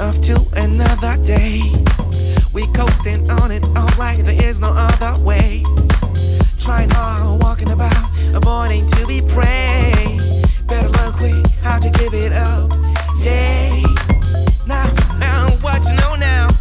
of to another day. We coasting on it all all right, there is no other way. Trying hard, walking about, avoiding to be prey. Better look quick, how to give it up, yay. Now, now, what you know now?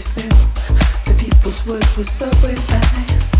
always the people's word was always nice.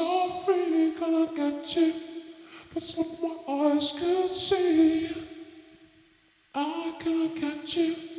So free. Gonna get you. That's what my eyes could see. I gonna get you.